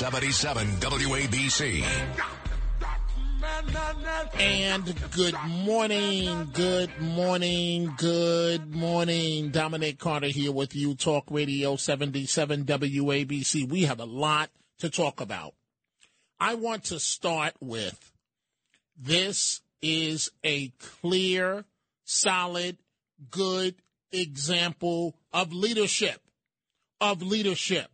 77 WABC. And good morning, good morning, good morning. Dominic Carter here with you, Talk Radio 77 WABC. We have a lot to talk about. I want to start with this is a clear, solid, good example of leadership. Of leadership.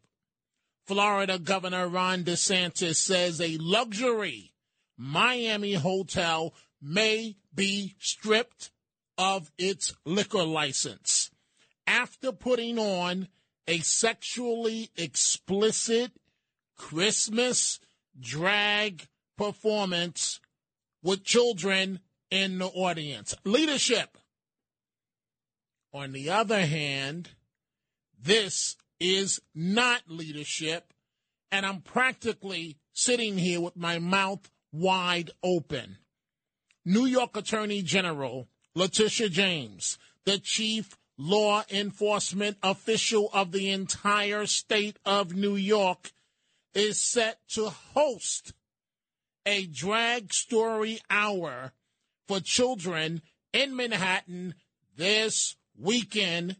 Florida Governor Ron DeSantis says a luxury Miami hotel may be stripped of its liquor license after putting on a sexually explicit Christmas drag performance with children in the audience. Leadership. On the other hand, this is not leadership, and I'm practically sitting here with my mouth wide open. New York Attorney General Letitia James, the chief law enforcement official of the entire state of New York, is set to host a drag story hour for children in Manhattan this weekend.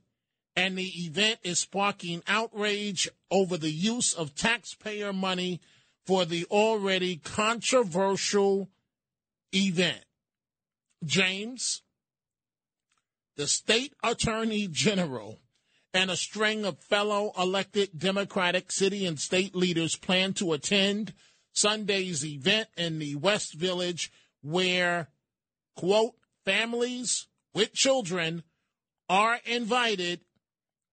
And the event is sparking outrage over the use of taxpayer money for the already controversial event. James, the state attorney general, and a string of fellow elected Democratic city and state leaders plan to attend Sunday's event in the West Village where, quote, families with children are invited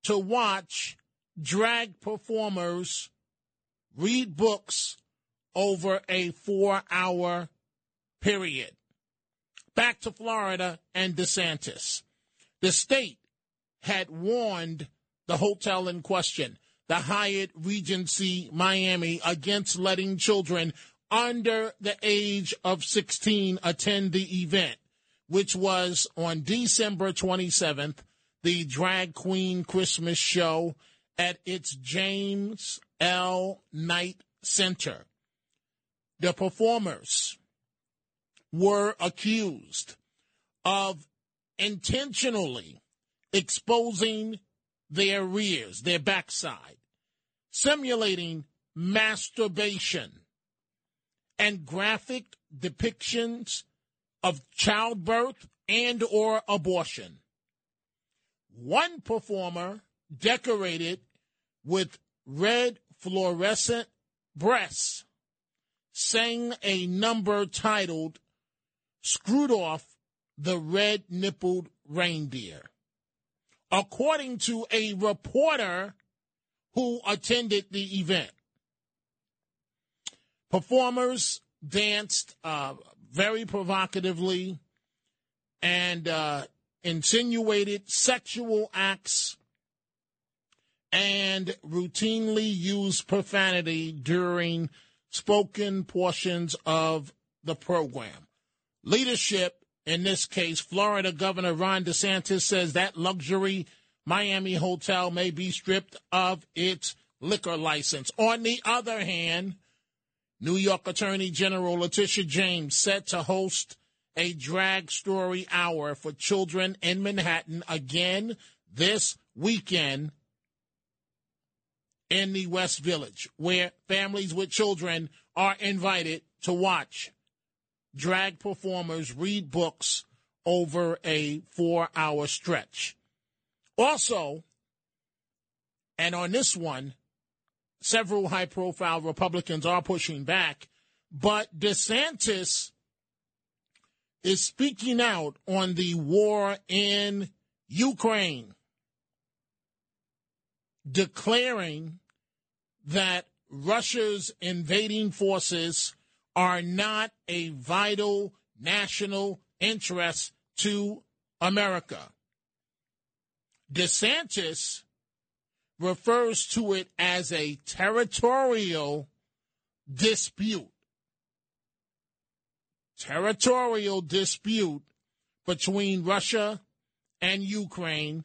to watch drag performers read books over a four hour period. Back to Florida and DeSantis. The state had warned the hotel in question, the Hyatt Regency Miami, against letting children under the age of 16 attend the event, which was on December 27th, the Drag Queen Christmas show at its James L. Knight Center the performers were accused of intentionally exposing their rears, their backside, simulating masturbation and graphic depictions of childbirth and or abortion. One performer decorated with red fluorescent breasts sang a number titled Screwed Off the Red Nippled Reindeer. According to a reporter who attended the event, performers danced uh, very provocatively and uh, insinuated sexual acts and routinely used profanity during spoken portions of the program. Leadership, in this case, Florida Governor Ron DeSantis says that luxury Miami hotel may be stripped of its liquor license. On the other hand, New York Attorney General Letitia James set to host a drag story hour for children in Manhattan again this weekend in the West Village, where families with children are invited to watch drag performers read books over a four hour stretch. Also, and on this one, several high profile Republicans are pushing back, but DeSantis is speaking out on the war in Ukraine, declaring that Russia's invading forces are not a vital national interest to America. DeSantis refers to it as a territorial dispute. Territorial dispute between Russia and Ukraine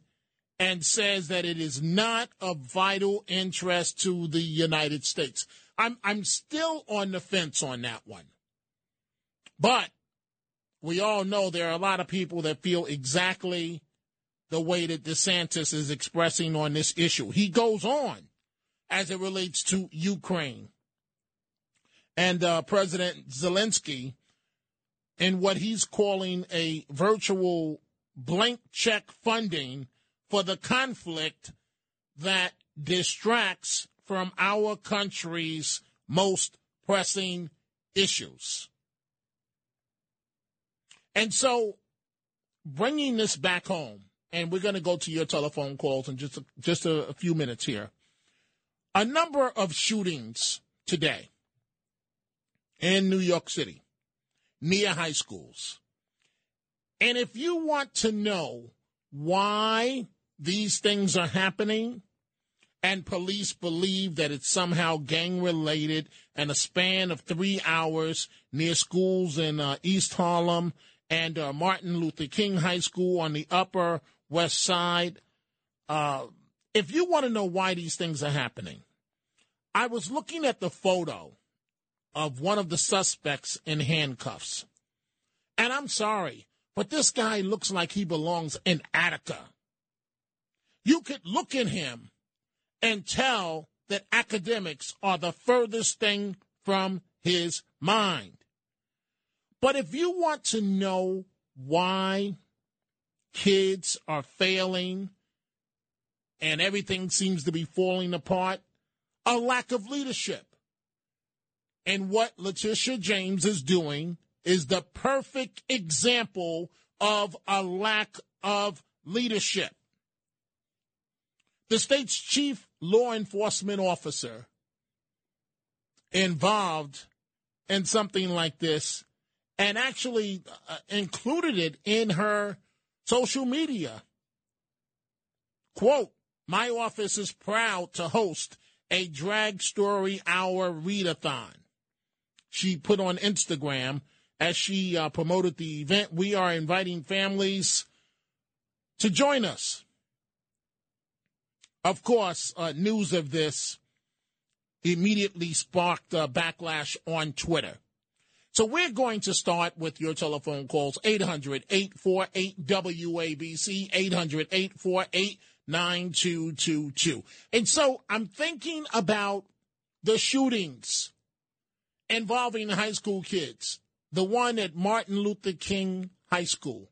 and says that it is not of vital interest to the United States. I'm I'm still on the fence on that one. But we all know there are a lot of people that feel exactly the way that DeSantis is expressing on this issue. He goes on as it relates to Ukraine. And uh, President Zelensky, in what he's calling a virtual blank check funding for the conflict that distracts from our country's most pressing issues. And so, bringing this back home, and we're going to go to your telephone calls in just a, just a, a few minutes here. A number of shootings today in New York City near high schools. And if you want to know why these things are happening and police believe that it's somehow gang related and a span of three hours near schools in uh, East Harlem and uh, Martin Luther King High School on the Upper West Side. Uh, if you want to know why these things are happening, I was looking at the photo of one of the suspects in handcuffs. And I'm sorry, but this guy looks like he belongs in Attica. You could look at him and tell that academics are the furthest thing from his mind. But if you want to know why kids are failing and everything seems to be falling apart, a lack of leadership. And what Letitia James is doing is the perfect example of a lack of leadership. The state's chief law enforcement officer involved in something like this and actually uh, included it in her social media. Quote, my office is proud to host a drag story hour readathon. She put on Instagram as she uh, promoted the event. We are inviting families to join us. Of course, uh, news of this immediately sparked a backlash on Twitter. So we're going to start with your telephone calls 800 848 WABC, 800 848 9222. And so I'm thinking about the shootings involving high school kids. The one at Martin Luther King High School.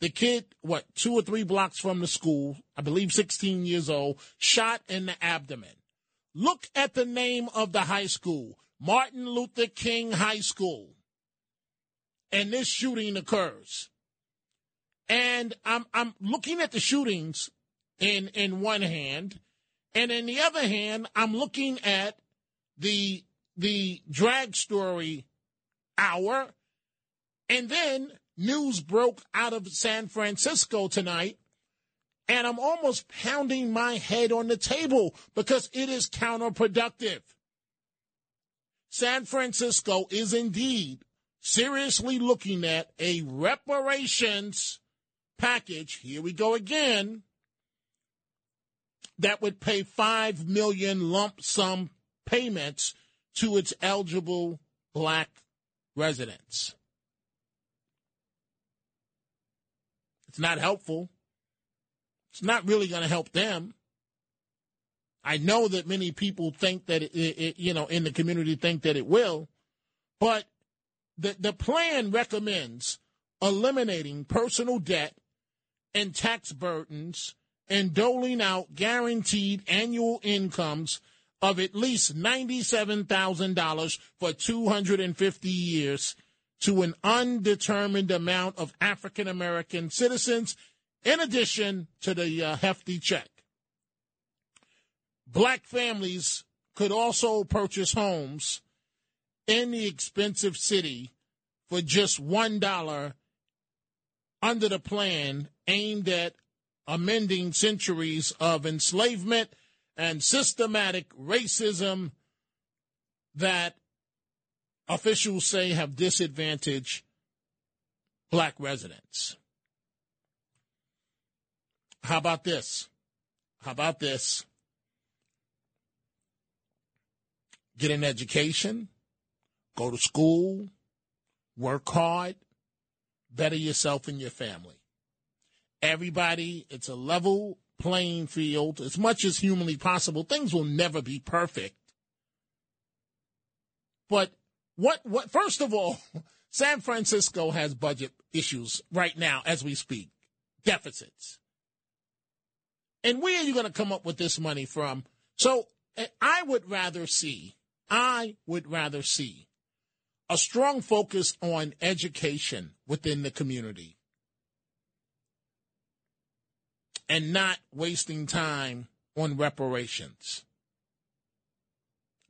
The kid, what, two or three blocks from the school, I believe 16 years old, shot in the abdomen. Look at the name of the high school Martin Luther King High School and this shooting occurs. And I'm I'm looking at the shootings in in one hand, and in the other hand, I'm looking at the the drag story hour, and then news broke out of San Francisco tonight, and I'm almost pounding my head on the table because it is counterproductive. San Francisco is indeed seriously looking at a reparations package. Here we go again. That would pay 5 million lump sum payments to its eligible black residents. It's not helpful. It's not really going to help them. I know that many people think that it, it, you know, in the community think that it will, but the, the plan recommends eliminating personal debt and tax burdens and doling out guaranteed annual incomes of at least $97,000 for 250 years to an undetermined amount of African American citizens, in addition to the uh, hefty check. Black families could also purchase homes in the expensive city for just $1 under the plan aimed at amending centuries of enslavement and systematic racism that officials say have disadvantaged black residents. How about this? How about this? Get an education, go to school, work hard, better yourself and your family. Everybody, it's a level playing field as much as humanly possible. Things will never be perfect. But what what first of all, San Francisco has budget issues right now as we speak. Deficits. And where are you going to come up with this money from? So eh, I would rather see, I would rather see a strong focus on education within the community and not wasting time on reparations.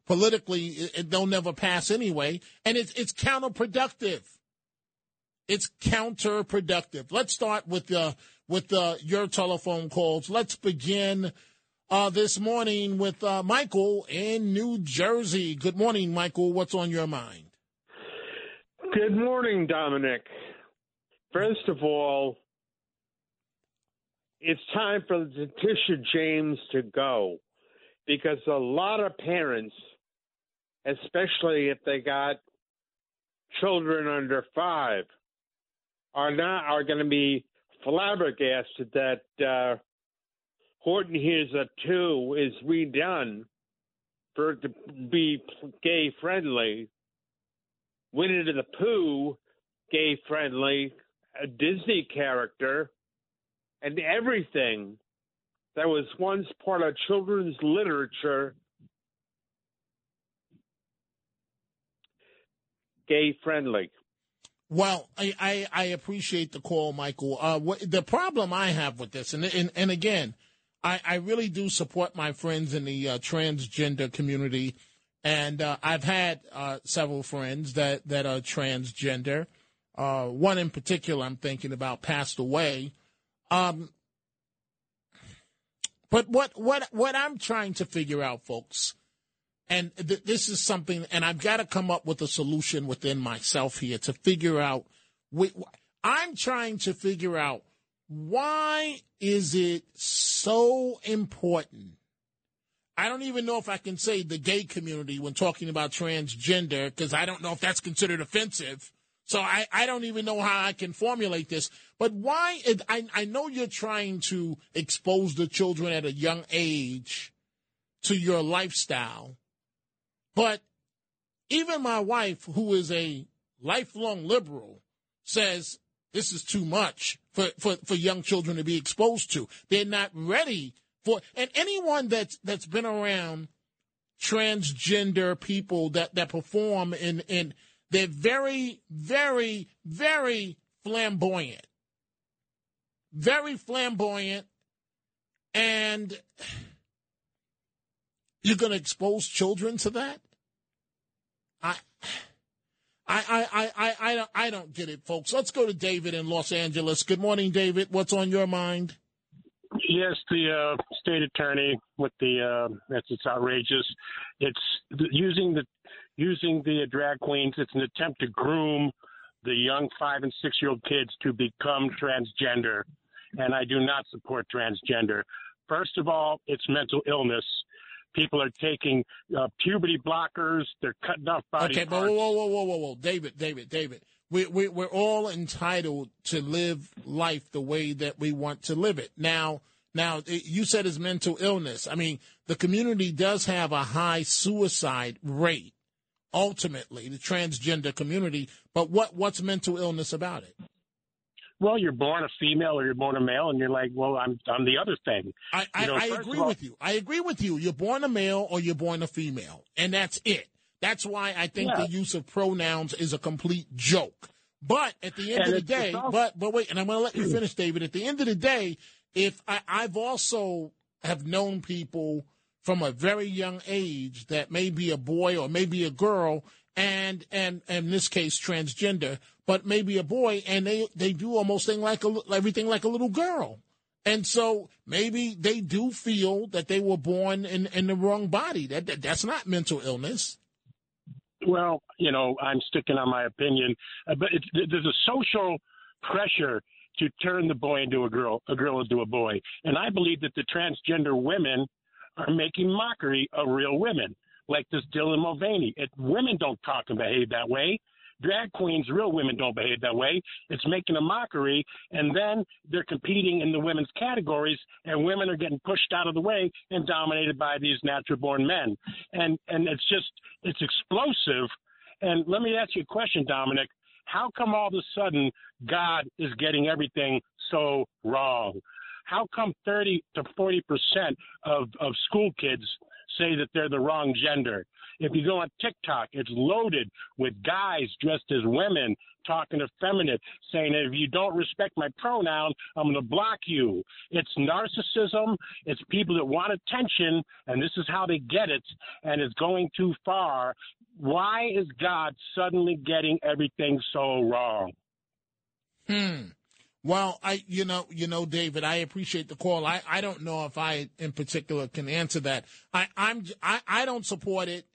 Politically, it, they'll never pass anyway, and it's it's counterproductive. It's counterproductive. Let's start with uh, with uh, your telephone calls. Let's begin uh, this morning with uh, Michael in New Jersey. Good morning, Michael. What's on your mind? Good morning, Dominic. First of all, it's time for Letitia James to go because a lot of parents, especially if they got children under five, are not are going to be flabbergasted that uh, Horton Hears a Who is redone for it to be gay friendly. Winnie the Pooh, gay friendly, a Disney character, and everything that was once part of children's literature gay friendly. Well, I, I, I, appreciate the call, Michael. Uh, what, the problem I have with this, and and, and again, I, I really do support my friends in the uh, transgender community, and uh, I've had uh, several friends that, that are transgender. Uh, one in particular, I'm thinking about, passed away. Um, but what what what I'm trying to figure out, folks, and th- this is something, and I've got to come up with a solution within myself here to figure out. I'm trying to figure out why is it so important? I don't even know if I can say the gay community when talking about transgender because I don't know if that's considered offensive. So I, I don't even know how I can formulate this. But why? I, I know you're trying to expose the children at a young age to your lifestyle. But even my wife, who is a lifelong liberal, says this is too much for, for, for young children to be exposed to. They're not ready for, and anyone that's, that's been around transgender people that, that perform in, in, they're very, very, very flamboyant. Very flamboyant. And you're going to expose children to that? I. I, I, I, I, don't, I don't get it, folks. Let's go to David in Los Angeles. Good morning, David. What's on your mind? Yes, the uh, state attorney with the uh, that's it's outrageous. It's using the using the drag queens. It's an attempt to groom the young five and six year old kids to become transgender, and I do not support transgender. First of all, it's mental illness. People are taking uh, puberty blockers. They're cutting off body okay, parts. but whoa, whoa, whoa, whoa, whoa, David, David, David. We, we, we're all entitled to live life the way that we want to live it. Now, now you said it's mental illness. I mean, the community does have a high suicide rate ultimately the transgender community. But what what's mental illness about it? Well, you're born a female or you're born a male, and you're like, well, I'm I'm the other thing. I I, know, I agree all, with you. I agree with you. You're born a male or you're born a female, and that's it. That's why I think yeah. the use of pronouns is a complete joke. But at the end and of the day, also- but but wait, and I'm going to let you finish, David. At the end of the day, if I, I've also have known people from a very young age that may be a boy or maybe a girl and and, and in this case transgender but maybe a boy and they they do almost thing like a, everything like a little girl. And so maybe they do feel that they were born in, in the wrong body. That, that that's not mental illness. Well, you know, I'm sticking on my opinion, uh, but there's a social pressure to turn the boy into a girl, a girl into a boy, and I believe that the transgender women are making mockery of real women, like this Dylan Mulvaney. It, women don't talk and behave that way drag queens, real women don't behave that way. It's making a mockery, and then they're competing in the women's categories, and women are getting pushed out of the way and dominated by these natural born men. And and it's just it's explosive. And let me ask you a question, Dominic. How come all of a sudden God is getting everything so wrong? How come 30 to 40 percent of, of school kids say that they're the wrong gender? If you go on TikTok, it's loaded with guys dressed as women talking effeminate, saying, if you don't respect my pronoun, I'm going to block you. It's narcissism. It's people that want attention, and this is how they get it, and it's going too far. Why is God suddenly getting everything so wrong? Hmm. Well, I, you know, you know, David, I appreciate the call. I, I don't know if I, in particular, can answer that. I, I'm, I, I don't support it.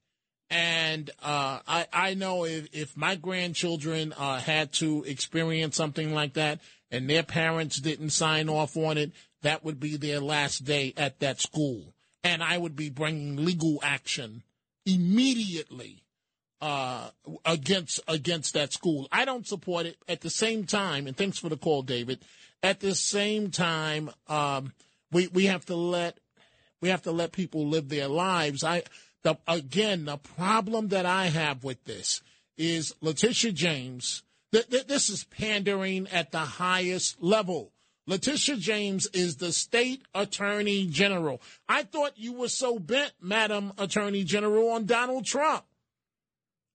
And uh, I, I know if, if my grandchildren uh, had to experience something like that and their parents didn't sign off on it, that would be their last day at that school. And I would be bringing legal action immediately uh, against against that school. I don't support it. At the same time, and thanks for the call, David. At the same time, um, we we have to let we have to let people live their lives. I the, again, the problem that I have with this is Letitia James. Th- th- this is pandering at the highest level. Letitia James is the state attorney general. I thought you were so bent, Madam Attorney General, on Donald Trump.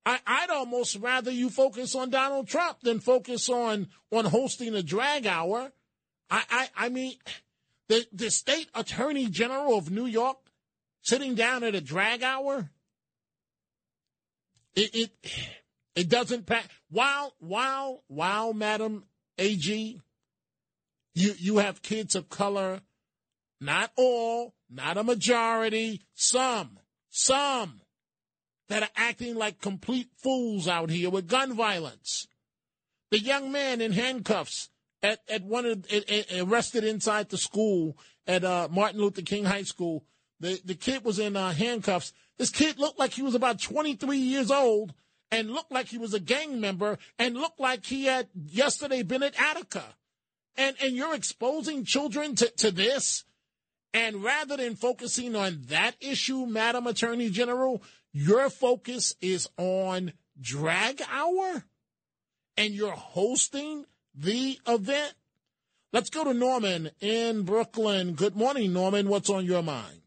I, would almost rather you focus on Donald Trump than focus on on hosting a drag hour. I, I, I mean, the the state attorney general of New York sitting down at a drag hour. It it, it doesn't pass. While while while Madam AG, you you have kids of color, not all, not a majority, some, some that are acting like complete fools out here with gun violence. The young man in handcuffs at, at one of arrested inside the school at uh, Martin Luther King High School the, the kid was in uh, handcuffs. This kid looked like he was about 23 years old and looked like he was a gang member and looked like he had yesterday been at Attica. And, and you're exposing children to, to this? And rather than focusing on that issue, Madam Attorney General, your focus is on drag hour? And you're hosting the event? Let's go to Norman in Brooklyn. Good morning, Norman. What's on your mind?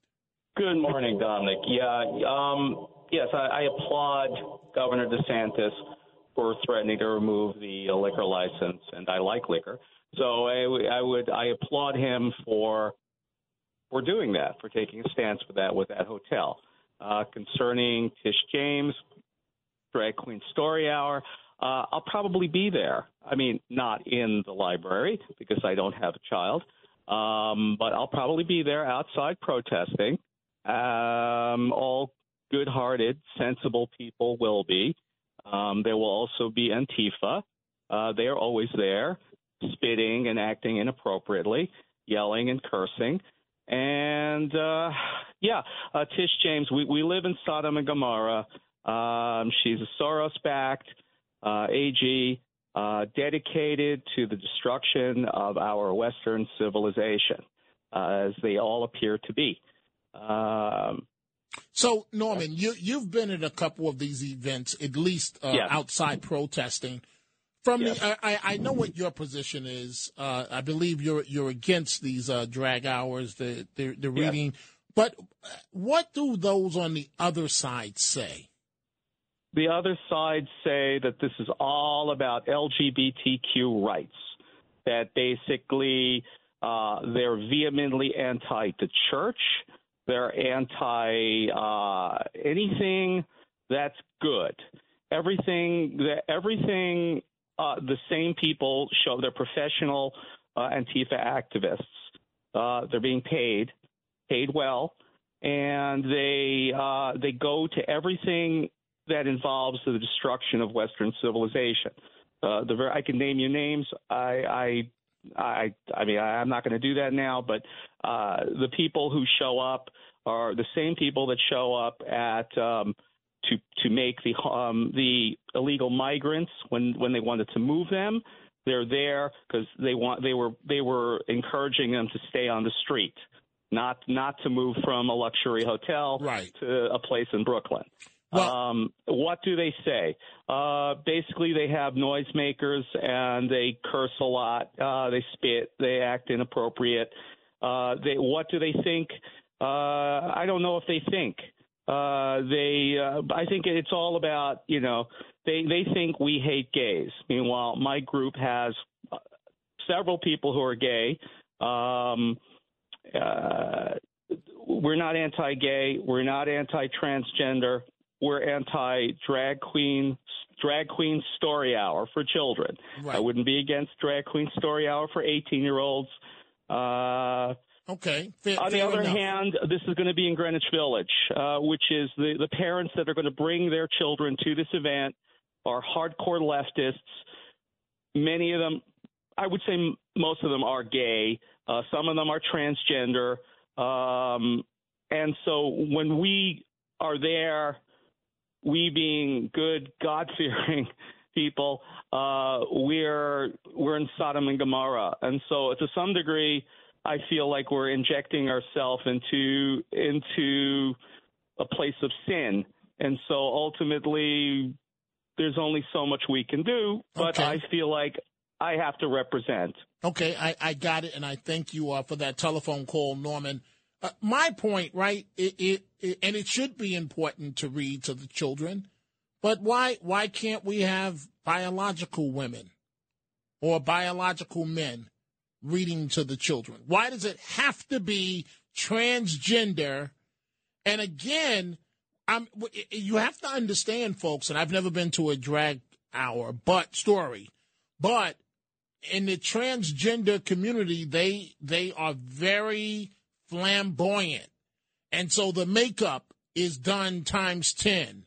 Good morning, Dominic. Yeah, um, yes, I, I applaud Governor DeSantis for threatening to remove the liquor license, and I like liquor, so I, I would I applaud him for for doing that, for taking a stance with that with that hotel. Uh, concerning Tish James, Drag Queen Story Hour, uh, I'll probably be there. I mean, not in the library because I don't have a child, um, but I'll probably be there outside protesting. Um, all good hearted, sensible people will be. Um, there will also be Antifa. Uh, they are always there, spitting and acting inappropriately, yelling and cursing. And uh, yeah, uh, Tish James, we, we live in Sodom and Gomorrah. Um, she's a Soros backed uh, AG uh, dedicated to the destruction of our Western civilization, uh, as they all appear to be. Um, so, Norman, you you've been at a couple of these events, at least uh, yes. outside protesting. From yes. the, I, I know what your position is. Uh, I believe you're you're against these uh, drag hours, the the, the reading. Yes. But what do those on the other side say? The other side say that this is all about LGBTQ rights. That basically uh, they're vehemently anti the church They're anti uh, anything that's good. Everything that everything uh, the same people show they're professional uh, Antifa activists. Uh, they're being paid, paid well, and they uh, they go to everything that involves the destruction of Western civilization. Uh, the I can name you names. I I I, I mean I, I'm not going to do that now, but uh, the people who show up are the same people that show up at um, to to make the um, the illegal migrants when when they wanted to move them. They're there because they want they were they were encouraging them to stay on the street, not not to move from a luxury hotel right. to a place in Brooklyn. Well, um, what do they say? Uh, basically, they have noisemakers and they curse a lot. Uh, they spit. They act inappropriate. Uh, they what do they think? Uh, I don't know if they think. Uh, they, uh, I think it's all about, you know, they, they think we hate gays. Meanwhile, my group has uh, several people who are gay. Um, uh, we're not anti-gay. We're not anti-transgender. We're anti-drag queen, drag queen story hour for children. Right. I wouldn't be against drag queen story hour for 18-year-olds. Uh, okay. Fair, on the other enough. hand, this is going to be in Greenwich Village, uh, which is the, the parents that are going to bring their children to this event are hardcore leftists. Many of them, I would say m- most of them are gay. Uh, some of them are transgender. Um, and so when we are there, we being good, God fearing people, uh, we're we're in Sodom and Gomorrah, and so to some degree, I feel like we're injecting ourselves into into a place of sin, and so ultimately, there's only so much we can do. But Okay. I feel like I have to represent. Okay, I, I got it, and I thank you uh, for that telephone call, Norman. Uh, my point, right? It, it, it and it should be important to read to the children, but why why can't we have biological women or biological men reading to the children? Why does it have to be transgender? And again, I'm you have to understand, folks, and I've never been to a drag hour, but story, but in the transgender community, they they are very flamboyant, and so the makeup is done times ten.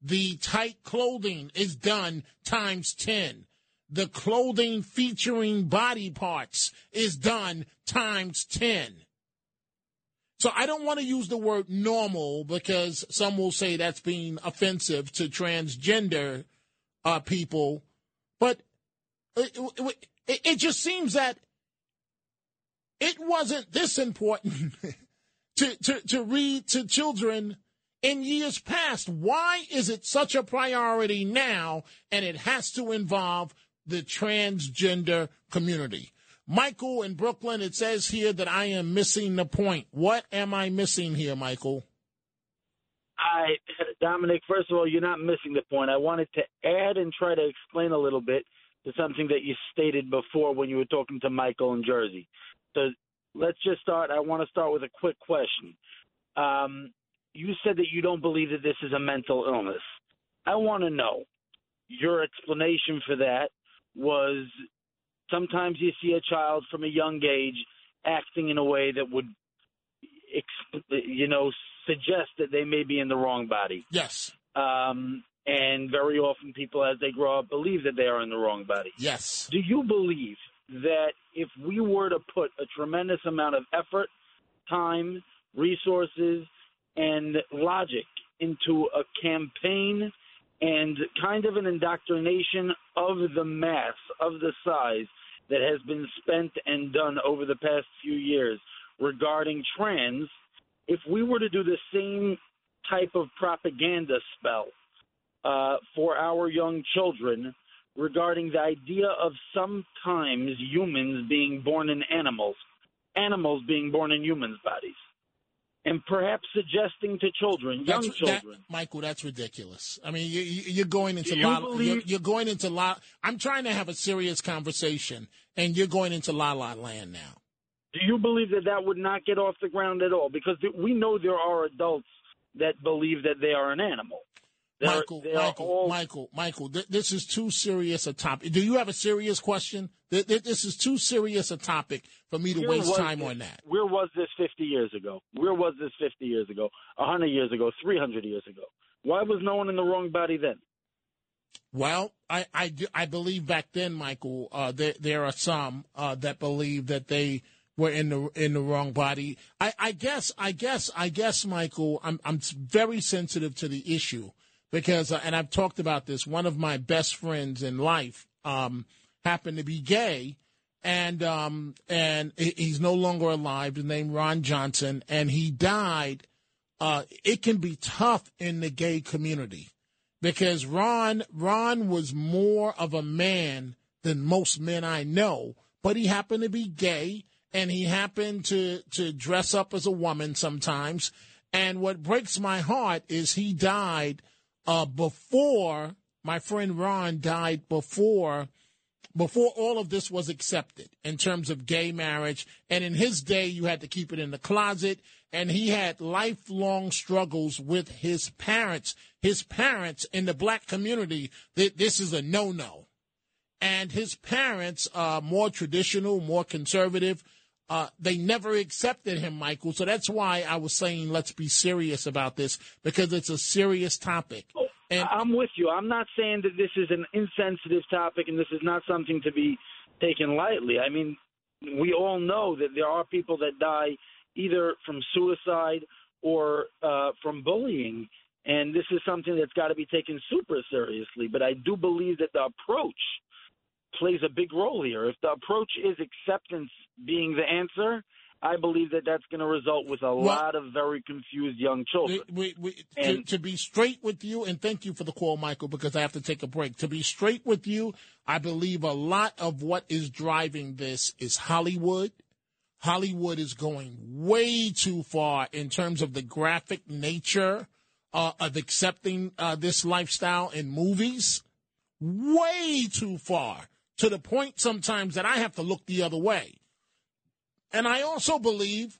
The tight clothing is done times ten. The clothing featuring body parts is done times ten. So I don't want to use the word normal because some will say that's being offensive to transgender uh, people, but it, it, it just seems that it wasn't this important to, to, to read to children in years past. Why is it such a priority now and it has to involve the transgender community? Michael in Brooklyn, it says here that I am missing the point. What am I missing here, Michael? I, Dominic, first of all, you're not missing the point. I wanted to add and try to explain a little bit to something that you stated before when you were talking to Michael in Jersey. So let's just start. I want to start with a quick question. Um, you said that you don't believe that this is a mental illness. I want to know your explanation for that was sometimes you see a child from a young age acting in a way that would, you know, suggest that they may be in the wrong body. Yes. Um, and very often people, as they grow up, believe that they are in the wrong body. Yes. Do you believe that if we were to put a tremendous amount of effort, time, resources, and logic into a campaign and kind of an indoctrination of the mass, of the size that has been spent and done over the past few years regarding trans, if we were to do the same type of propaganda spell uh, for our young children regarding the idea of sometimes humans being born in animals, animals being born in humans' bodies, and perhaps suggesting to children, young That's, children, that, Michael, that's ridiculous. I mean, you, you- you're going into you la, believe- you're, you're going into la. I'm trying to have a serious conversation, and you're going into la la land now. Do you believe that that would not get off the ground at all? Because we know there are adults that believe that they are an animal. They're, Michael, Michael, all... Michael, Michael, th- this is too serious a topic. Do you have a serious question? Th- th- this is too serious a topic for me to where waste time this, on that. Where was this 50 years ago? Where was this 50 years ago? 100 years ago? 300 years ago? Why was no one in the wrong body then? Well, I, I, I believe back then, Michael, uh, there, there are some uh, that believe that they were in the in the wrong body. I, I guess, I guess, I guess, Michael, I'm I'm very sensitive to the issue because, uh, and I've talked about this. One of my best friends in life um, happened to be gay, and um, and he's no longer alive. His name Ron Johnson, and he died. Uh, it can be tough in the gay community because Ron Ron was more of a man than most men I know, but he happened to be gay and he happened to to dress up as a woman sometimes. And what breaks my heart is he died uh, before my friend Ron died before before all of this was accepted in terms of gay marriage. And in his day, you had to keep it in the closet. And he had lifelong struggles with his parents. His parents in the black community, this is a no no. And his parents are more traditional, more conservative. Uh, they never accepted him, Michael. So that's why I was saying let's be serious about this because it's a serious topic. And I'm with you. I'm not saying that this is an insensitive topic and this is not something to be taken lightly. I mean, we all know that there are people that die either from suicide or uh, from bullying, and this is something that's got to be taken super seriously. But I do believe that the approach plays a big role here. If the approach is acceptance being the answer, I believe that that's going to result with a well, lot of very confused young children. We, we, and, to, to, be straight with you, and thank you for the call, Michael, because I have to take a break. To be straight with you, I believe a lot of what is driving this is Hollywood. Hollywood is going way too far in terms of the graphic nature uh, of accepting uh, this lifestyle in movies. Way too far to the point sometimes that I have to look the other way. And I also believe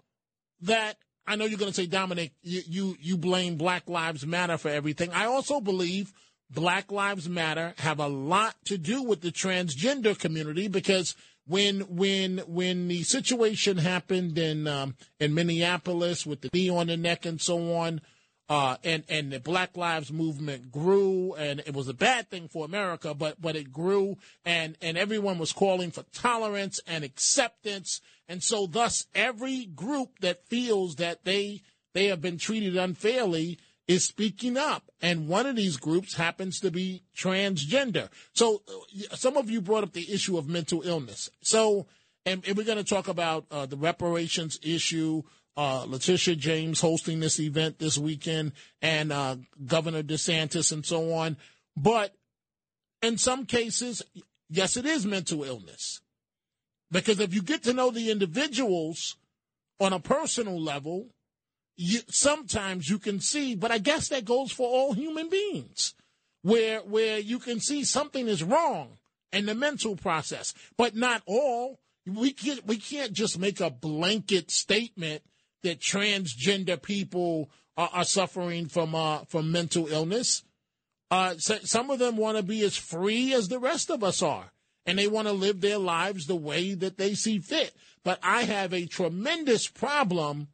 that I know you're going to say, Dominic, you, you, you blame Black Lives Matter for everything. I also believe Black Lives Matter have a lot to do with the transgender community because when when when the situation happened in um, in Minneapolis with the knee on the neck and so on, uh, and and the Black Lives Movement grew, and it was a bad thing for America, but but it grew, and and everyone was calling for tolerance and acceptance, and so thus every group that feels that they they have been treated unfairly is speaking up, and one of these groups happens to be transgender. So uh, some of you brought up the issue of mental illness. So and, and we're going to talk about uh, the reparations issue uh, Letitia James hosting this event this weekend and uh, Governor DeSantis and so on. But in some cases, yes, it is mental illness. Because if you get to know the individuals on a personal level, you, sometimes you can see, but I guess that goes for all human beings, where where you can see something is wrong in the mental process, but not all. We can't we can't just make a blanket statement that transgender people are, are suffering from uh, from mental illness. Uh, so some of them want to be as free as the rest of us are, and they want to live their lives the way that they see fit. But I have a tremendous problem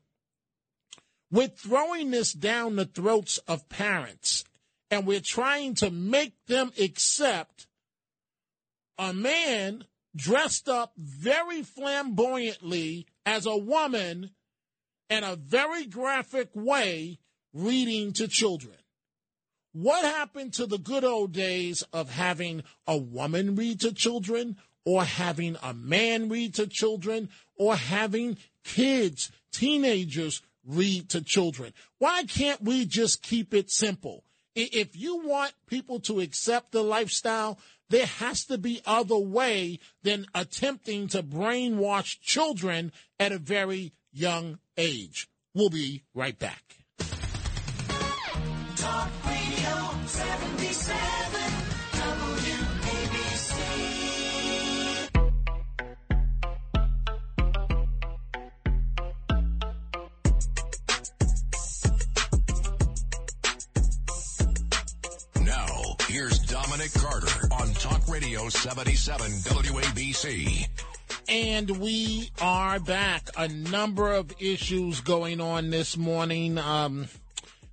with throwing this down the throats of parents, and we're trying to make them accept a man dressed up very flamboyantly as a woman in a very graphic way reading to children. What happened to the good old days of having a woman read to children or having a man read to children or having kids, teenagers read to children? Why can't we just keep it simple? If you want people to accept the lifestyle, there has to be other way than attempting to brainwash children at a very young age. We'll be right back. Talk Radio 77 WABC. Now, here's Dominic Carter on Talk Radio 77 WABC. And we are back. A number of issues going on this morning. Um,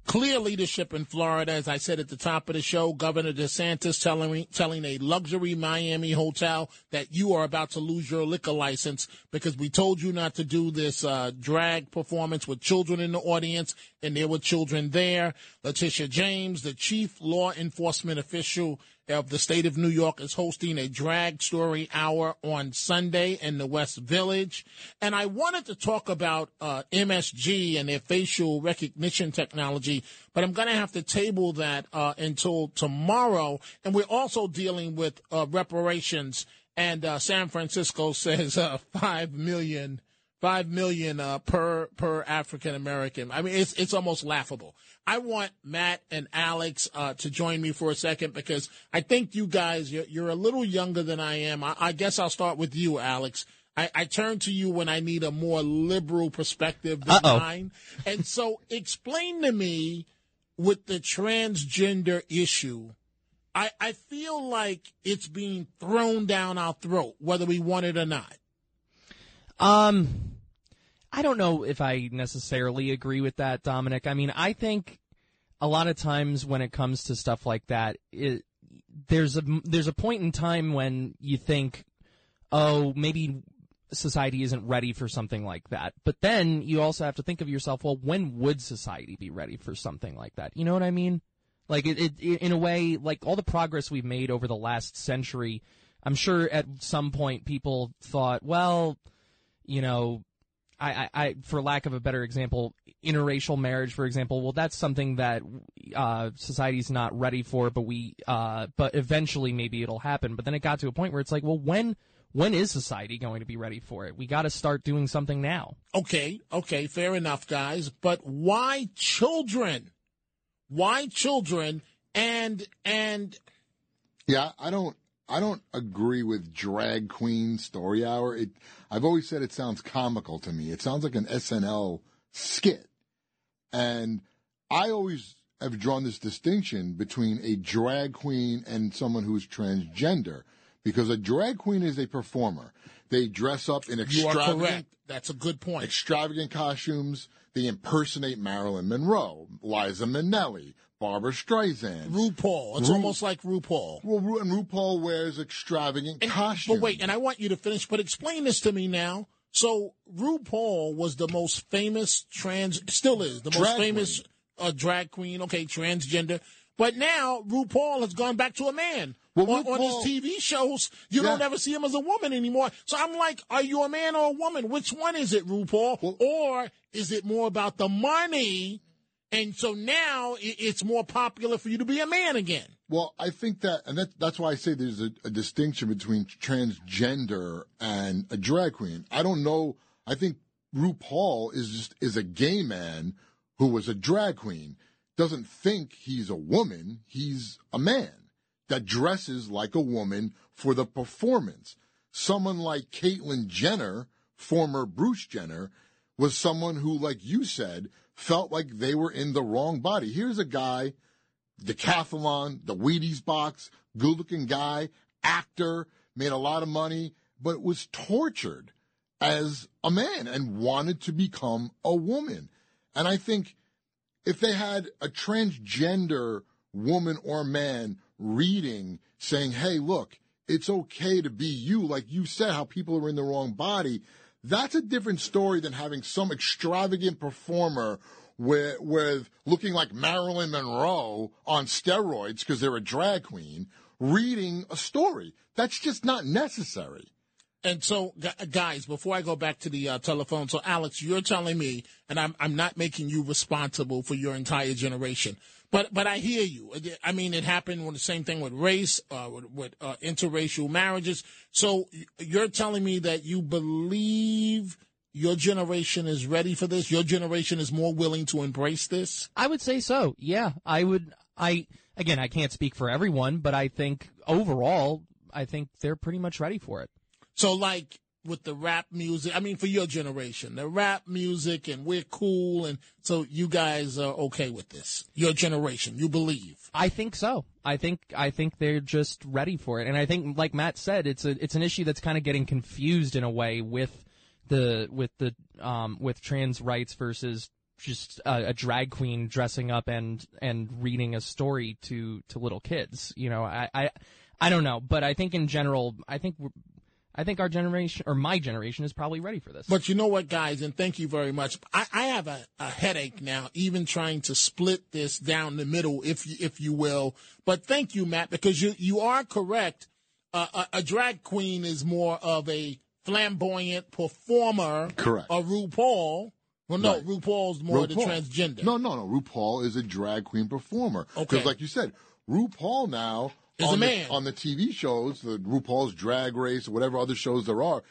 clear leadership in Florida, as I said at the top of the show. Governor DeSantis telling telling a luxury Miami hotel that you are about to lose your liquor license because we told you not to do this uh, drag performance with children in the audience, and there were children there. Letitia James, the chief law enforcement official of the state of New York is hosting a drag story hour on Sunday in the West Village. And I wanted to talk about uh, MSG and their facial recognition technology, but I'm going to have to table that uh, until tomorrow. And we're also dealing with uh, reparations. And uh, San Francisco says uh, five million, five million uh, per per African American. I mean, it's it's almost laughable. I want Matt and Alex uh, to join me for a second because I think you guys, you're, you're a little younger than I am. I, I guess I'll start with you, Alex. I, I turn to you when I need a more liberal perspective than Uh-oh. mine. And so explain to me with the transgender issue. I, I feel like it's being thrown down our throat, whether we want it or not. Um, I don't know if I necessarily agree with that, Dominic. I mean, I think a lot of times when it comes to stuff like that, it, there's a there's a point in time when you think, oh, maybe society isn't ready for something like that. But then you also have to think of yourself, well, when would society be ready for something like that? You know what I mean? Like it, it, it in a way, like all the progress we've made over the last century, I'm sure at some point people thought, well, you know, I, I, I, for lack of a better example, interracial marriage, for example, well, that's something that uh, society's not ready for, but we, uh, but eventually maybe it'll happen. But then it got to a point where it's like, well, when, when is society going to be ready for it? We got to start doing something now. Okay, okay, fair enough, guys. But why children? Why children? And and Yeah, I don't. I don't agree with drag queen story hour. It. I've always said it sounds comical to me. It sounds like an SNL skit, and I always have drawn this distinction between a drag queen and someone who's transgender, because a drag queen is a performer. They dress up in extravagant. That's a good point. extravagant costumes. They impersonate Marilyn Monroe, Liza Minnelli, Barbra Streisand. RuPaul. It's Ru- almost like RuPaul. Well, Ru- and RuPaul wears extravagant costumes. But wait, and I want you to finish. But explain this to me now. So RuPaul was the most famous trans, still is the most Drag famous uh, drag queen. Okay, transgender. But now RuPaul has gone back to a man. Well, on, on his TV shows, you don't ever see him as a woman anymore. So I'm like, are you a man or a woman? Which one is it, RuPaul? or is it more about the money? And so now it's more popular for you to be a man again. Well, I think that, and that, that's why I say there's a, a distinction between transgender and a drag queen. I don't know. I think RuPaul is just is a gay man who was a drag queen. Doesn't think he's a woman. He's a man that dresses like a woman for the performance. Someone like Caitlyn Jenner, former Bruce Jenner, was someone who, like you said, felt like they were in the wrong body. Here's a guy decathlon, the Wheaties box, good looking guy, actor, made a lot of money, but was tortured as a man and wanted to become a woman. And I think if they had a transgender woman or man reading saying, hey, look, it's okay to be you, like you said, how people are in the wrong body, that's a different story than having some extravagant performer with, with looking like Marilyn Monroe on steroids because they're a drag queen reading a story. That's just not necessary. And so, guys, before I go back to the uh, telephone, so Alex, you're telling me, and I'm I'm not making you responsible for your entire generation, but but I hear you. I mean, it happened with the same thing with race, uh, with, with uh, interracial marriages. So you're telling me that you believe your generation is ready for this. Your generation is more willing to embrace this. I would say so. Yeah, I would. I again, I can't speak for everyone, but I think overall, I think they're pretty much ready for it. So, like, with the rap music. I mean, for your generation, the rap music, and we're cool, and so you guys are okay with this. Your generation, you believe. I think so. I think I think they're just ready for it, and I think, like Matt said, it's a it's an issue that's kind of getting confused in a way with the with the um, with trans rights versus just a, a drag queen dressing up and and reading a story to to little kids. You know, I I, I don't know, but I think in general, I think I think our generation or my generation is probably ready for this. But you know what, guys, and thank you very much. I, I have a, a headache now, even trying to split this down the middle, if you, if you will. But thank you, Matt, because you you are correct. Uh, a, a drag queen is more of a flamboyant performer. Correct. A RuPaul. Well, no, Right. RuPaul's more the RuPaul. transgender. No, no, no. RuPaul is a drag queen performer. Okay. Because, like you said, RuPaul now Is a on the- on the TV shows, the RuPaul's Drag Race, or whatever other shows there are.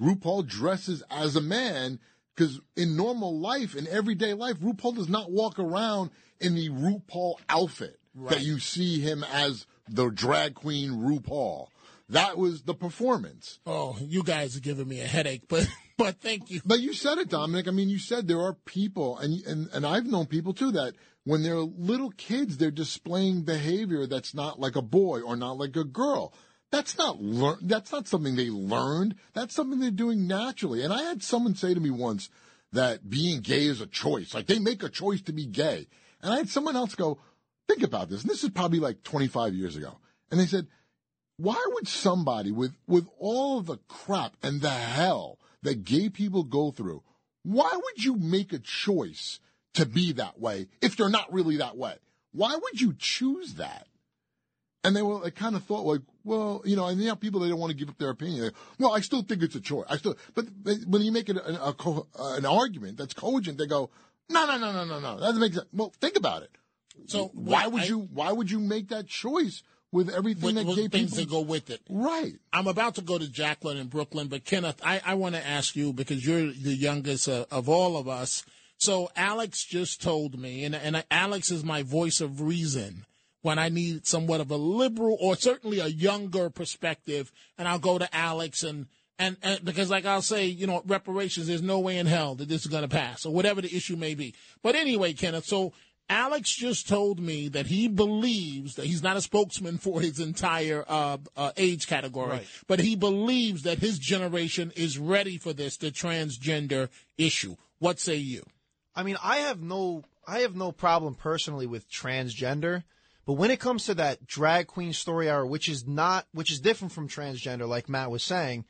RuPaul dresses as a man because in normal life, in everyday life, RuPaul does not walk around in the RuPaul outfit Right. that you see him as the drag queen RuPaul. That was the performance. Oh, you guys are giving me a headache, but but thank you. But you said it, Dominic. I mean, you said there are people, and and and I've known people too that when they're little kids, they're displaying behavior that's not like a boy or not like a girl. That's not learn. That's not something they learned. That's something they're doing naturally. And I had someone say to me once that being gay is a choice. Like they make a choice to be gay. And I had someone else go, think about this. And this is probably like 25 years ago. And they said, why would somebody with with all of the crap and the hell that gay people go through why would you make a choice to be that way if you're not really that way? Why would you choose that? And they were they kind of thought like well you know and you have people they don't want to give up their opinion. They, well i still think it's a choice. I still but they, when you make it a, a, an argument that's cogent they go no no no no no no. That doesn't make sense. Well think about it. So why wait, would I- you why would you make that choice with everything with, that with gay things people that go with it. Right. I'm about to go to Jacqueline in Brooklyn, but Kenneth, I, I want to ask you because you're the youngest uh, of all of us. So Alex just told me, and, and Alex is my voice of reason when I need somewhat of a liberal or certainly a younger perspective, and I'll go to Alex and. And, and because, like I'll say, you know, reparations, there's no way in hell that this is going to pass, or whatever the issue may be. But anyway, Kenneth, so Alex just told me that he believes that he's not a spokesman for his entire uh, uh, age category, Right. but he believes that his generation is ready for this, the transgender issue. What say you? I mean, I have no I have no problem personally with transgender, but when it comes to that drag queen story hour, which is not which is different from transgender, like Matt was saying,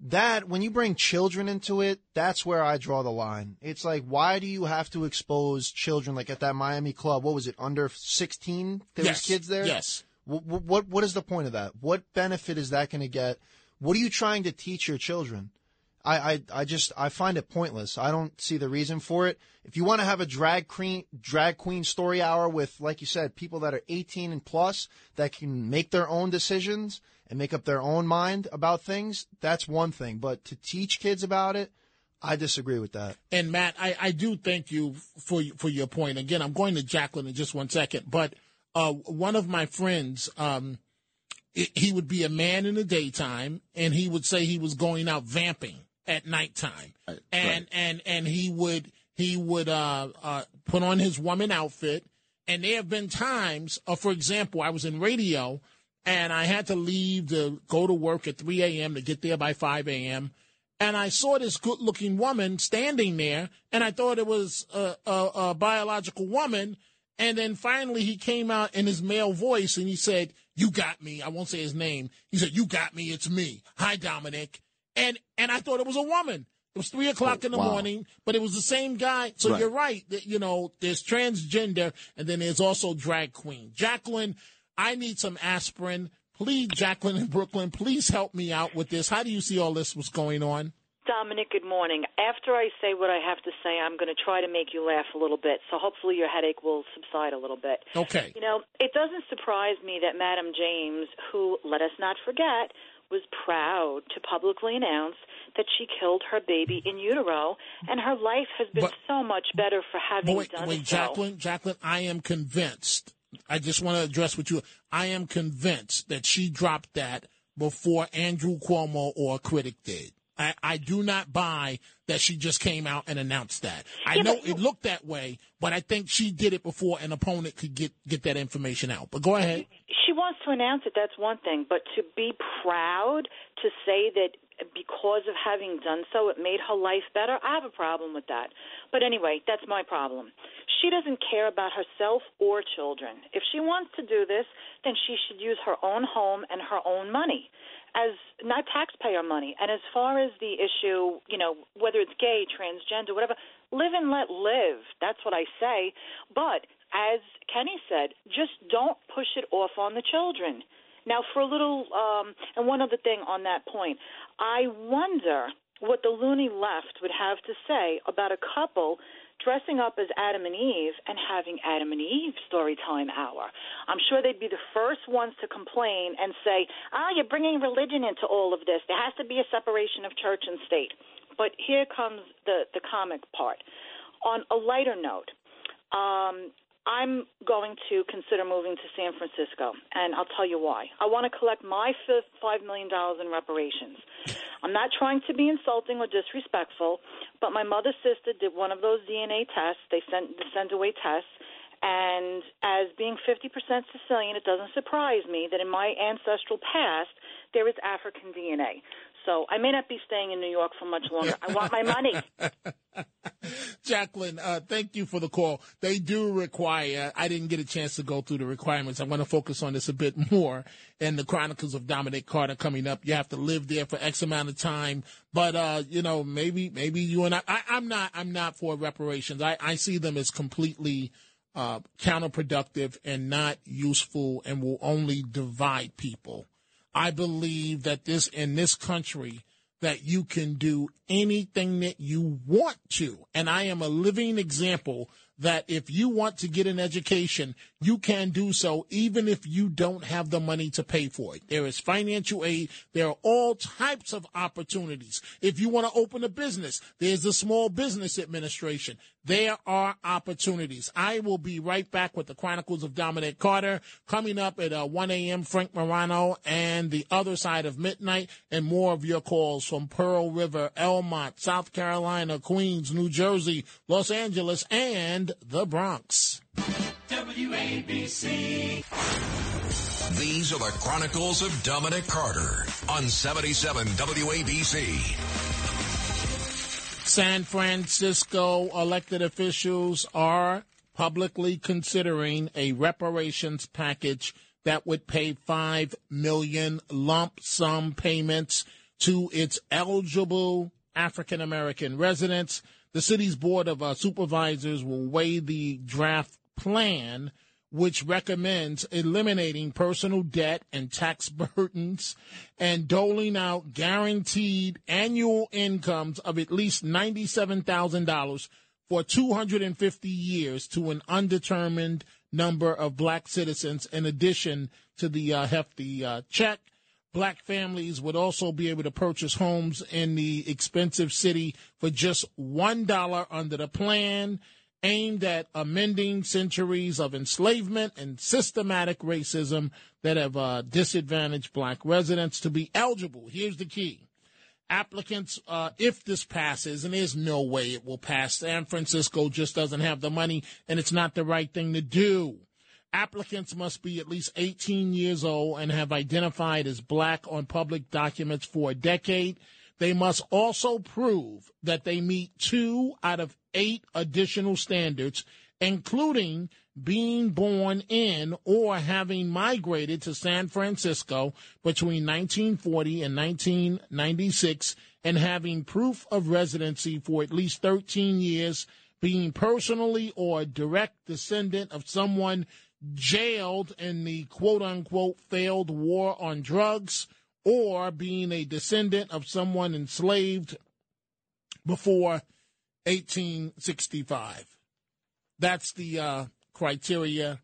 that when you bring children into it, that's where I draw the line. It's like, why do you have to expose children? Like at that Miami club, what was it, under sixteen? There Yes, was kids there. yes. What, what what is the point of that? What benefit is that going to get? What are you trying to teach your children? I, I I just I find it pointless. I don't see the reason for it. If you want to have a drag queen drag queen story hour with, like you said, people that are 18 and plus that can make their own decisions and make up their own mind about things, that's one thing. But to teach kids about it, I disagree with that. And Matt, I, I do thank you for for your point. Again, I'm going to Jacqueline in just one second, but uh, one of my friends, um, i- he would be a man in the daytime, and he would say he was going out vamping at nighttime, and and and he would he would uh, uh, put on his woman outfit. And there have been times, uh, for example, I was in radio, and I had to leave to go to work at 3 a.m. to get there by 5 a.m and I saw this good looking woman standing there, and I thought it was a, a, a biological woman. And then finally, he came out in his male voice and he said, You got me. I won't say his name. He said, You got me. It's me. Hi, Dominic. And and I thought it was a woman. It was three o'clock oh, in the wow. morning, but it was the same guy. So Right. you're right. that, You know, there's transgender, and then there's also drag queen. Jacqueline, I need some aspirin. Please, Jacqueline in Brooklyn, please help me out with this. How do you see all this? What's going on? Dominic, good morning. After I say what I have to say, I'm going to try to make you laugh a little bit. So hopefully your headache will subside a little bit. Okay. You know, it doesn't surprise me that Madam James, who, let us not forget, was proud to publicly announce that she killed her baby in utero, and her life has been But- so much better for having wait, done wait, so. Jacqueline, Jacqueline, I am convinced. I just want to address with you. I am convinced that she dropped that before Andrew Cuomo or a critic did. I, I do not buy that she just came out and announced that. I Yeah, know it looked that way, but I think she did it before an opponent could get get that information out. But go ahead. To announce it, that's one thing, but to be proud to say that because of having done so, it made her life better, I have a problem with that. But anyway, that's my problem. She doesn't care about herself or children. If she wants to do this, then she should use her own home and her own money as not taxpayer money. And as far as the issue, you know, whether it's gay, transgender, whatever, live and let live. That's what I say. But as Kenny said, just don't push it off on the children. Now, for a little, um, and one other thing on that point, I wonder what the loony left would have to say about a couple dressing up as Adam and Eve and having Adam and Eve story time hour. I'm sure they'd be the first ones to complain and say, "Ah, you're bringing religion into all of this. There has to be a separation of church and state." But here comes the the comic part. On a lighter note, um, I'm going to consider moving to San Francisco, and I'll tell you why. I want to collect my fifth $5 million in reparations. I'm not trying to be insulting or disrespectful, but my mother's sister did one of those DNA tests. They sent the send away tests. And as being 50% Sicilian, it doesn't surprise me that in my ancestral past, there is African DNA. So I may not be staying in New York for much longer. I want my money. Jacqueline, uh, thank you for the call. They do require, I didn't get a chance to go through the requirements. I'm going to focus on this a bit more in the Chronicles of Dominic Carter coming up. You have to live there for X amount of time. But, uh, you know, maybe, maybe you and I, I I'm not, I'm not for reparations. I, I see them as completely, uh, counterproductive and not useful and will only divide people. I believe that this, in this country, that you can do anything that you want to. And I am a living example that if you want to get an education, you can do so even if you don't have the money to pay for it. There is financial aid. There are all types of opportunities. If you want to open a business, there's the Small Business Administration. There are opportunities. I will be right back with the Chronicles of Dominic Carter coming up at uh, 1 a.m. Frank Morano and the other side of midnight and more of your calls from Pearl River, Elmont, South Carolina, Queens, New Jersey, Los Angeles, and the Bronx. WABC. These are the Chronicles of Dominic Carter on 77 WABC. San Francisco elected officials are publicly considering a reparations package that would pay 5 million lump sum payments to its eligible African American residents. The city's board of uh, supervisors will weigh the draft plan which recommends eliminating personal debt and tax burdens and doling out guaranteed annual incomes of at least $97,000 for 250 years to an undetermined number of black citizens in addition to the uh, hefty uh, check. Black families would also be able to purchase homes in the expensive city for just $1 under the plan aimed at amending centuries of enslavement and systematic racism that have uh, disadvantaged black residents to be eligible. Here's the key. Applicants, uh, if this passes, and there's no way it will pass, San Francisco just doesn't have the money and it's not the right thing to do. Applicants must be at least 18 years old and have identified as black on public documents for a decade. They must also prove that they meet two out of eight additional standards, including being born in or having migrated to San Francisco between 1940 and 1996 and having proof of residency for at least 13 years, being personally or direct descendant of someone jailed in the quote unquote failed war on drugs or being a descendant of someone enslaved before 1865. That's the uh, criteria.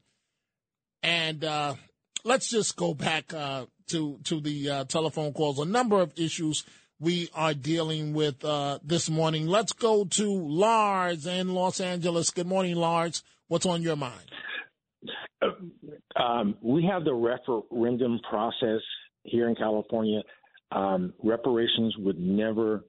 And uh, let's just go back uh, to to the uh, telephone calls. A number of issues we are dealing with uh, this morning. Let's go to Lars in Los Angeles. Good morning, Lars. What's on your mind? Um, we have the referendum process here in California. um, reparations would never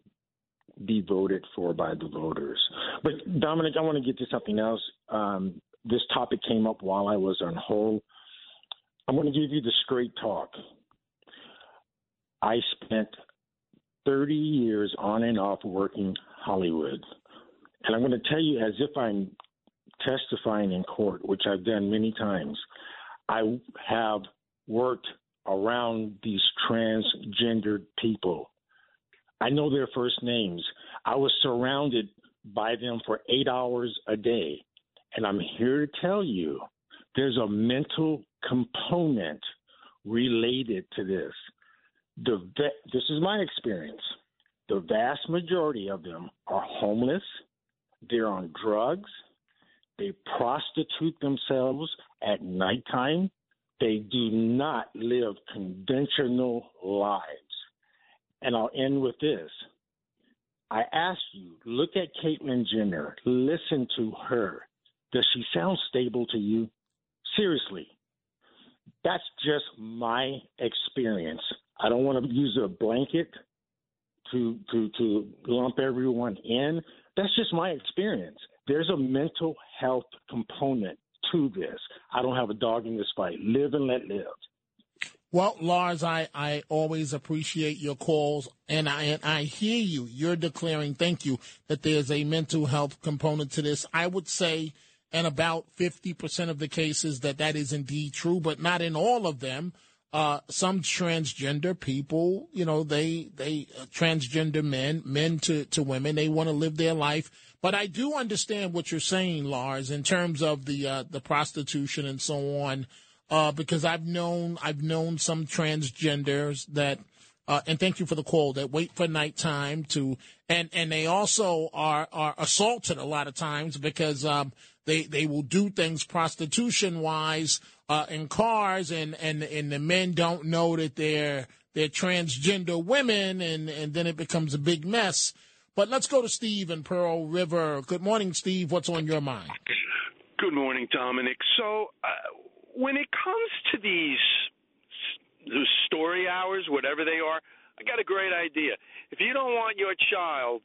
be voted for by the voters. But Dominic, I want to get to something else. Um, this topic came up while I was on hold. I'm going to give you the straight talk. I spent 30 years on and off working Hollywood. And I'm going to tell you, as if I'm testifying in court, which I've done many times, I have worked around these transgendered people. I know their first names. I was surrounded by them for eight hours a day. And I'm here to tell you there's a mental component related to this. The this is my experience. The vast majority of them are homeless. They're on drugs. They prostitute themselves at nighttime. They do not live conventional lives. And I'll end with this. I ask you, look at Caitlyn Jenner. Listen to her. Does she sound stable to you? Seriously. That's just my experience. I don't want to use a blanket to to to lump everyone in. That's just my experience. There's a mental health component to this. I don't have a dog in this fight. Live and let live. Well, Lars, I, I always appreciate your calls, and I and I hear you. You're declaring, thank you, that there's a mental health component to this. I would say, in about 50% of the cases, that that is indeed true, but not in all of them. Uh, some transgender people, you know, they they uh, transgender men, men to to women, they want to live their life. But I do understand what you're saying, Lars, in terms of the uh, the prostitution and so on uh, because I've known I've known some transgenders that, uh, and thank you for the call that wait for nighttime to, and and they also are are assaulted a lot of times because um, they they will do things prostitution wise uh, in cars, and and and the men don't know that they're they're transgender women, and and then it becomes a big mess. But let's go to Steve in Pearl River. Good morning, Steve. What's on your mind? Good morning, Dominic. So, uh, when it comes to these those story hours, whatever they are, I got a great idea. If you don't want your child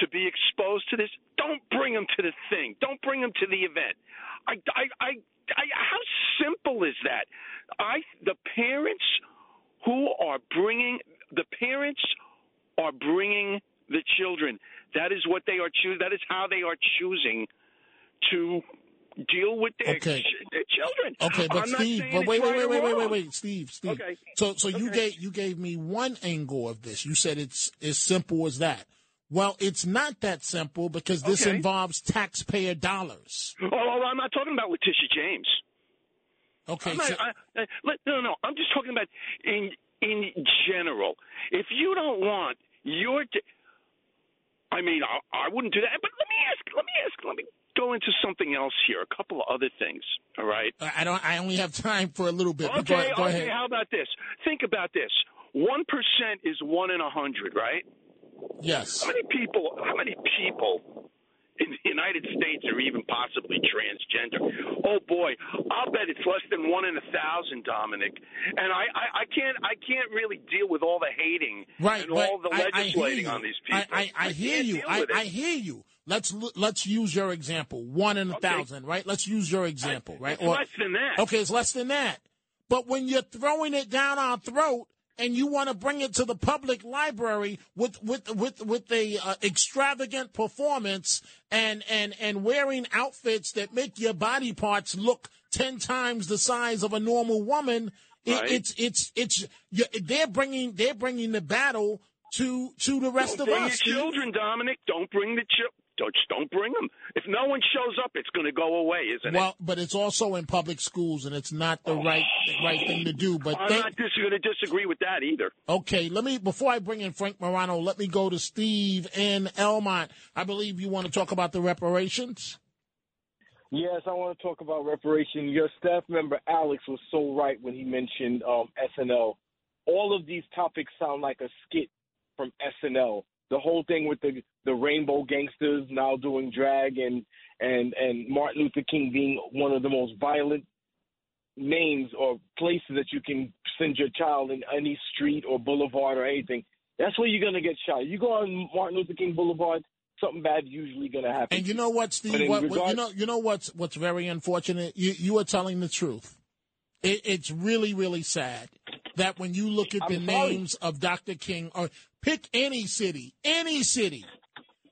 to be exposed to this, don't bring them to the thing. Don't bring them to the event. I, I, I, I how simple is that? I, the parents who are bringing, the parents are bringing the children. That is what they are choosing. That is how they are choosing to deal with their, Okay. ch- their children. Okay, but Steve, but wait, wait, wait, wait, wait, wait, wait, Steve, Steve. Okay. So, so you gave you gave me one angle of this. You said it's as simple as that. Well, it's not that simple because this Okay. involves taxpayer dollars. Oh, I'm not talking about Letitia James. Okay, not, so- I, I, let- no, no, I'm just talking about in in general. If you don't want your, I mean, I, I wouldn't do that. But let me ask, let me ask, let me go into something else here. A couple of other things. All right. Uh, I don't. I only have time for a little bit. but go, Okay, go okay. ahead. How about this? Think about this. One percent is one in a hundred, right? Yes. How many people? How many people in the United States are even possibly transgender? Oh boy, I'll bet it's less than one in a thousand, Dominic. And I, I, I can't, I can't really deal with all the hating Right, and all the I, legislating on these people. I, I, I hear you. I. I hear you. Let's let's use your example. One in a thousand, right? Let's use your example, right? It's less than that. Okay, it's less than that. But when you're throwing it down our throat and you want to bring it to the public library with with with with a uh, extravagant performance and and and wearing outfits that make your body parts look ten times the size of a normal woman, it, it's it's it's they're bringing they're bringing the battle to to the rest Don't of bring us. your children, Dominic. Don't bring the just don't bring them. If no one shows up, it's going to go away, isn't it? Well, but it's also in public schools, and it's not the right right thing to do. But I'm thank- not dis- going to disagree with that either. Okay, let me before I bring in Frank Morano, let me go to Steve in Elmont. I believe you want to talk about the reparations. Yes, I want to talk about reparation. Your staff member Alex was so right when he mentioned um, SNL. All of these topics sound like a skit from SNL. The whole thing with the the rainbow gangsters now doing drag and and and Martin Luther King being one of the most violent names or places that you can send your child in any street or boulevard or anything, that's where you're gonna get shot. You go on Martin Luther King Boulevard, something bad usually gonna happen. And you know what, Steve? What, what- you know, you know what's what's very unfortunate. You you are telling the truth. It, it's really really sad that when you look at the I'm sorry. names of Dr. King, or pick any city, any city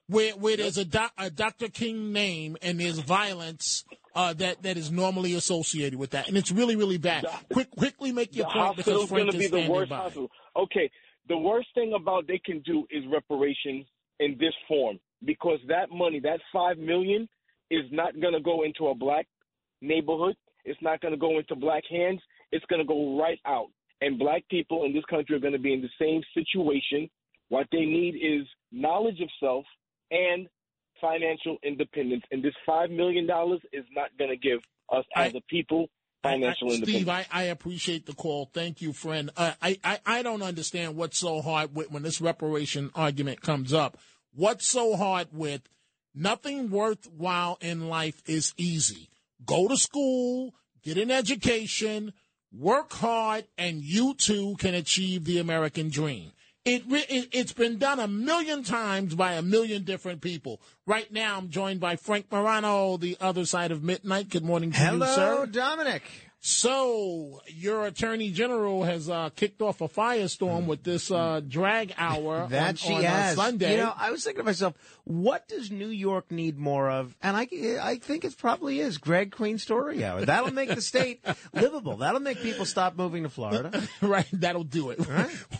where where there's a, doc, a Dr. King name and there's violence. Uh, that that is normally associated with that, and it's really really bad. Quick, quickly make your point because Frank going to is be the worst by. hospital. Okay, the worst thing about they can do is reparations in this form because that money, that five million, is not going to go into a black neighborhood. It's not going to go into black hands. It's going to go right out, and black people in this country are going to be in the same situation. What they need is knowledge of self and financial independence, and this five million dollars is not going to give us as a people financial I, independence. Steve, I, I appreciate the call. Thank you, friend. Uh, I, I, I don't understand what's so hard with when this reparation argument comes up. What's so hard with nothing worthwhile in life is easy. Go to school, get an education, work hard, and you too can achieve the American dream. It, it it's been done a million times by a million different people. Right now, I'm joined by Frank Morano, the other side of midnight. Good morning to Hello, you, sir. Dominic. So, your attorney general has uh, kicked off a firestorm with this uh, drag hour That on, she on, uh, has. Sunday. You know, I was thinking to myself, what does New York need more of? And I, I think it probably is Drag Queen Story Hour. That'll make the state livable. That'll make people stop moving to Florida. right, that'll do it.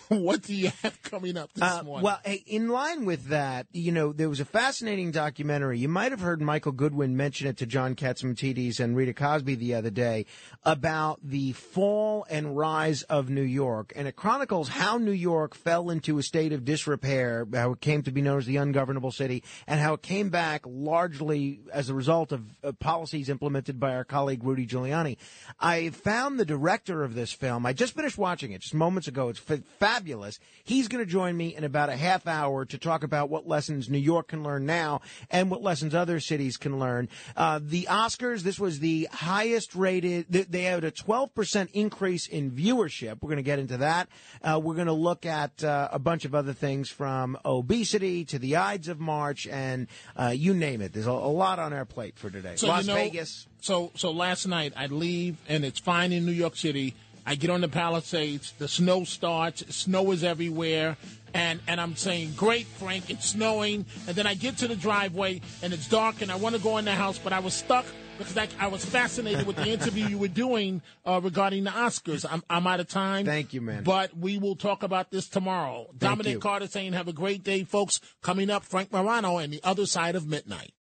what do you have coming up this Uh, morning? well, hey, in line with that, you know, there was a fascinating documentary. You might have heard Michael Goodwin mention it to John Catsimatidis and Rita Cosby the other day about the fall and rise of New York. And it chronicles how New York fell into a state of disrepair, how it came to be known as the ungovernable city, and how it came back largely as a result of uh, policies implemented by our colleague Rudy Giuliani. I found the director of this film. I just finished watching it just moments ago. It's fa- fabulous. He's going to join me in about a half hour to talk about what lessons New York can learn now and what lessons other cities can learn. Uh, the Oscars, this was the highest rated, they had a 12% increase in viewership. We're going to get into that. Uh, we're going to look at uh, a bunch of other things from obesity to the Ides of March and uh, you name it. There's a, a lot on our plate for today. So, Las you know, Vegas. So so last night I leave and it's fine in New York City. I get on the Palisades. The snow starts. Snow is everywhere. And, and I'm saying, great, Frank, it's snowing. And then I get to the driveway and it's dark and I want to go in the house, but I was stuck because I, I was fascinated with the interview you were doing uh, regarding the Oscars. I'm, I'm out of time. Thank you, man. But we will talk about this tomorrow. Dominic you. Carter saying, have a great day, folks. Coming up, Frank Morano and the other side of midnight.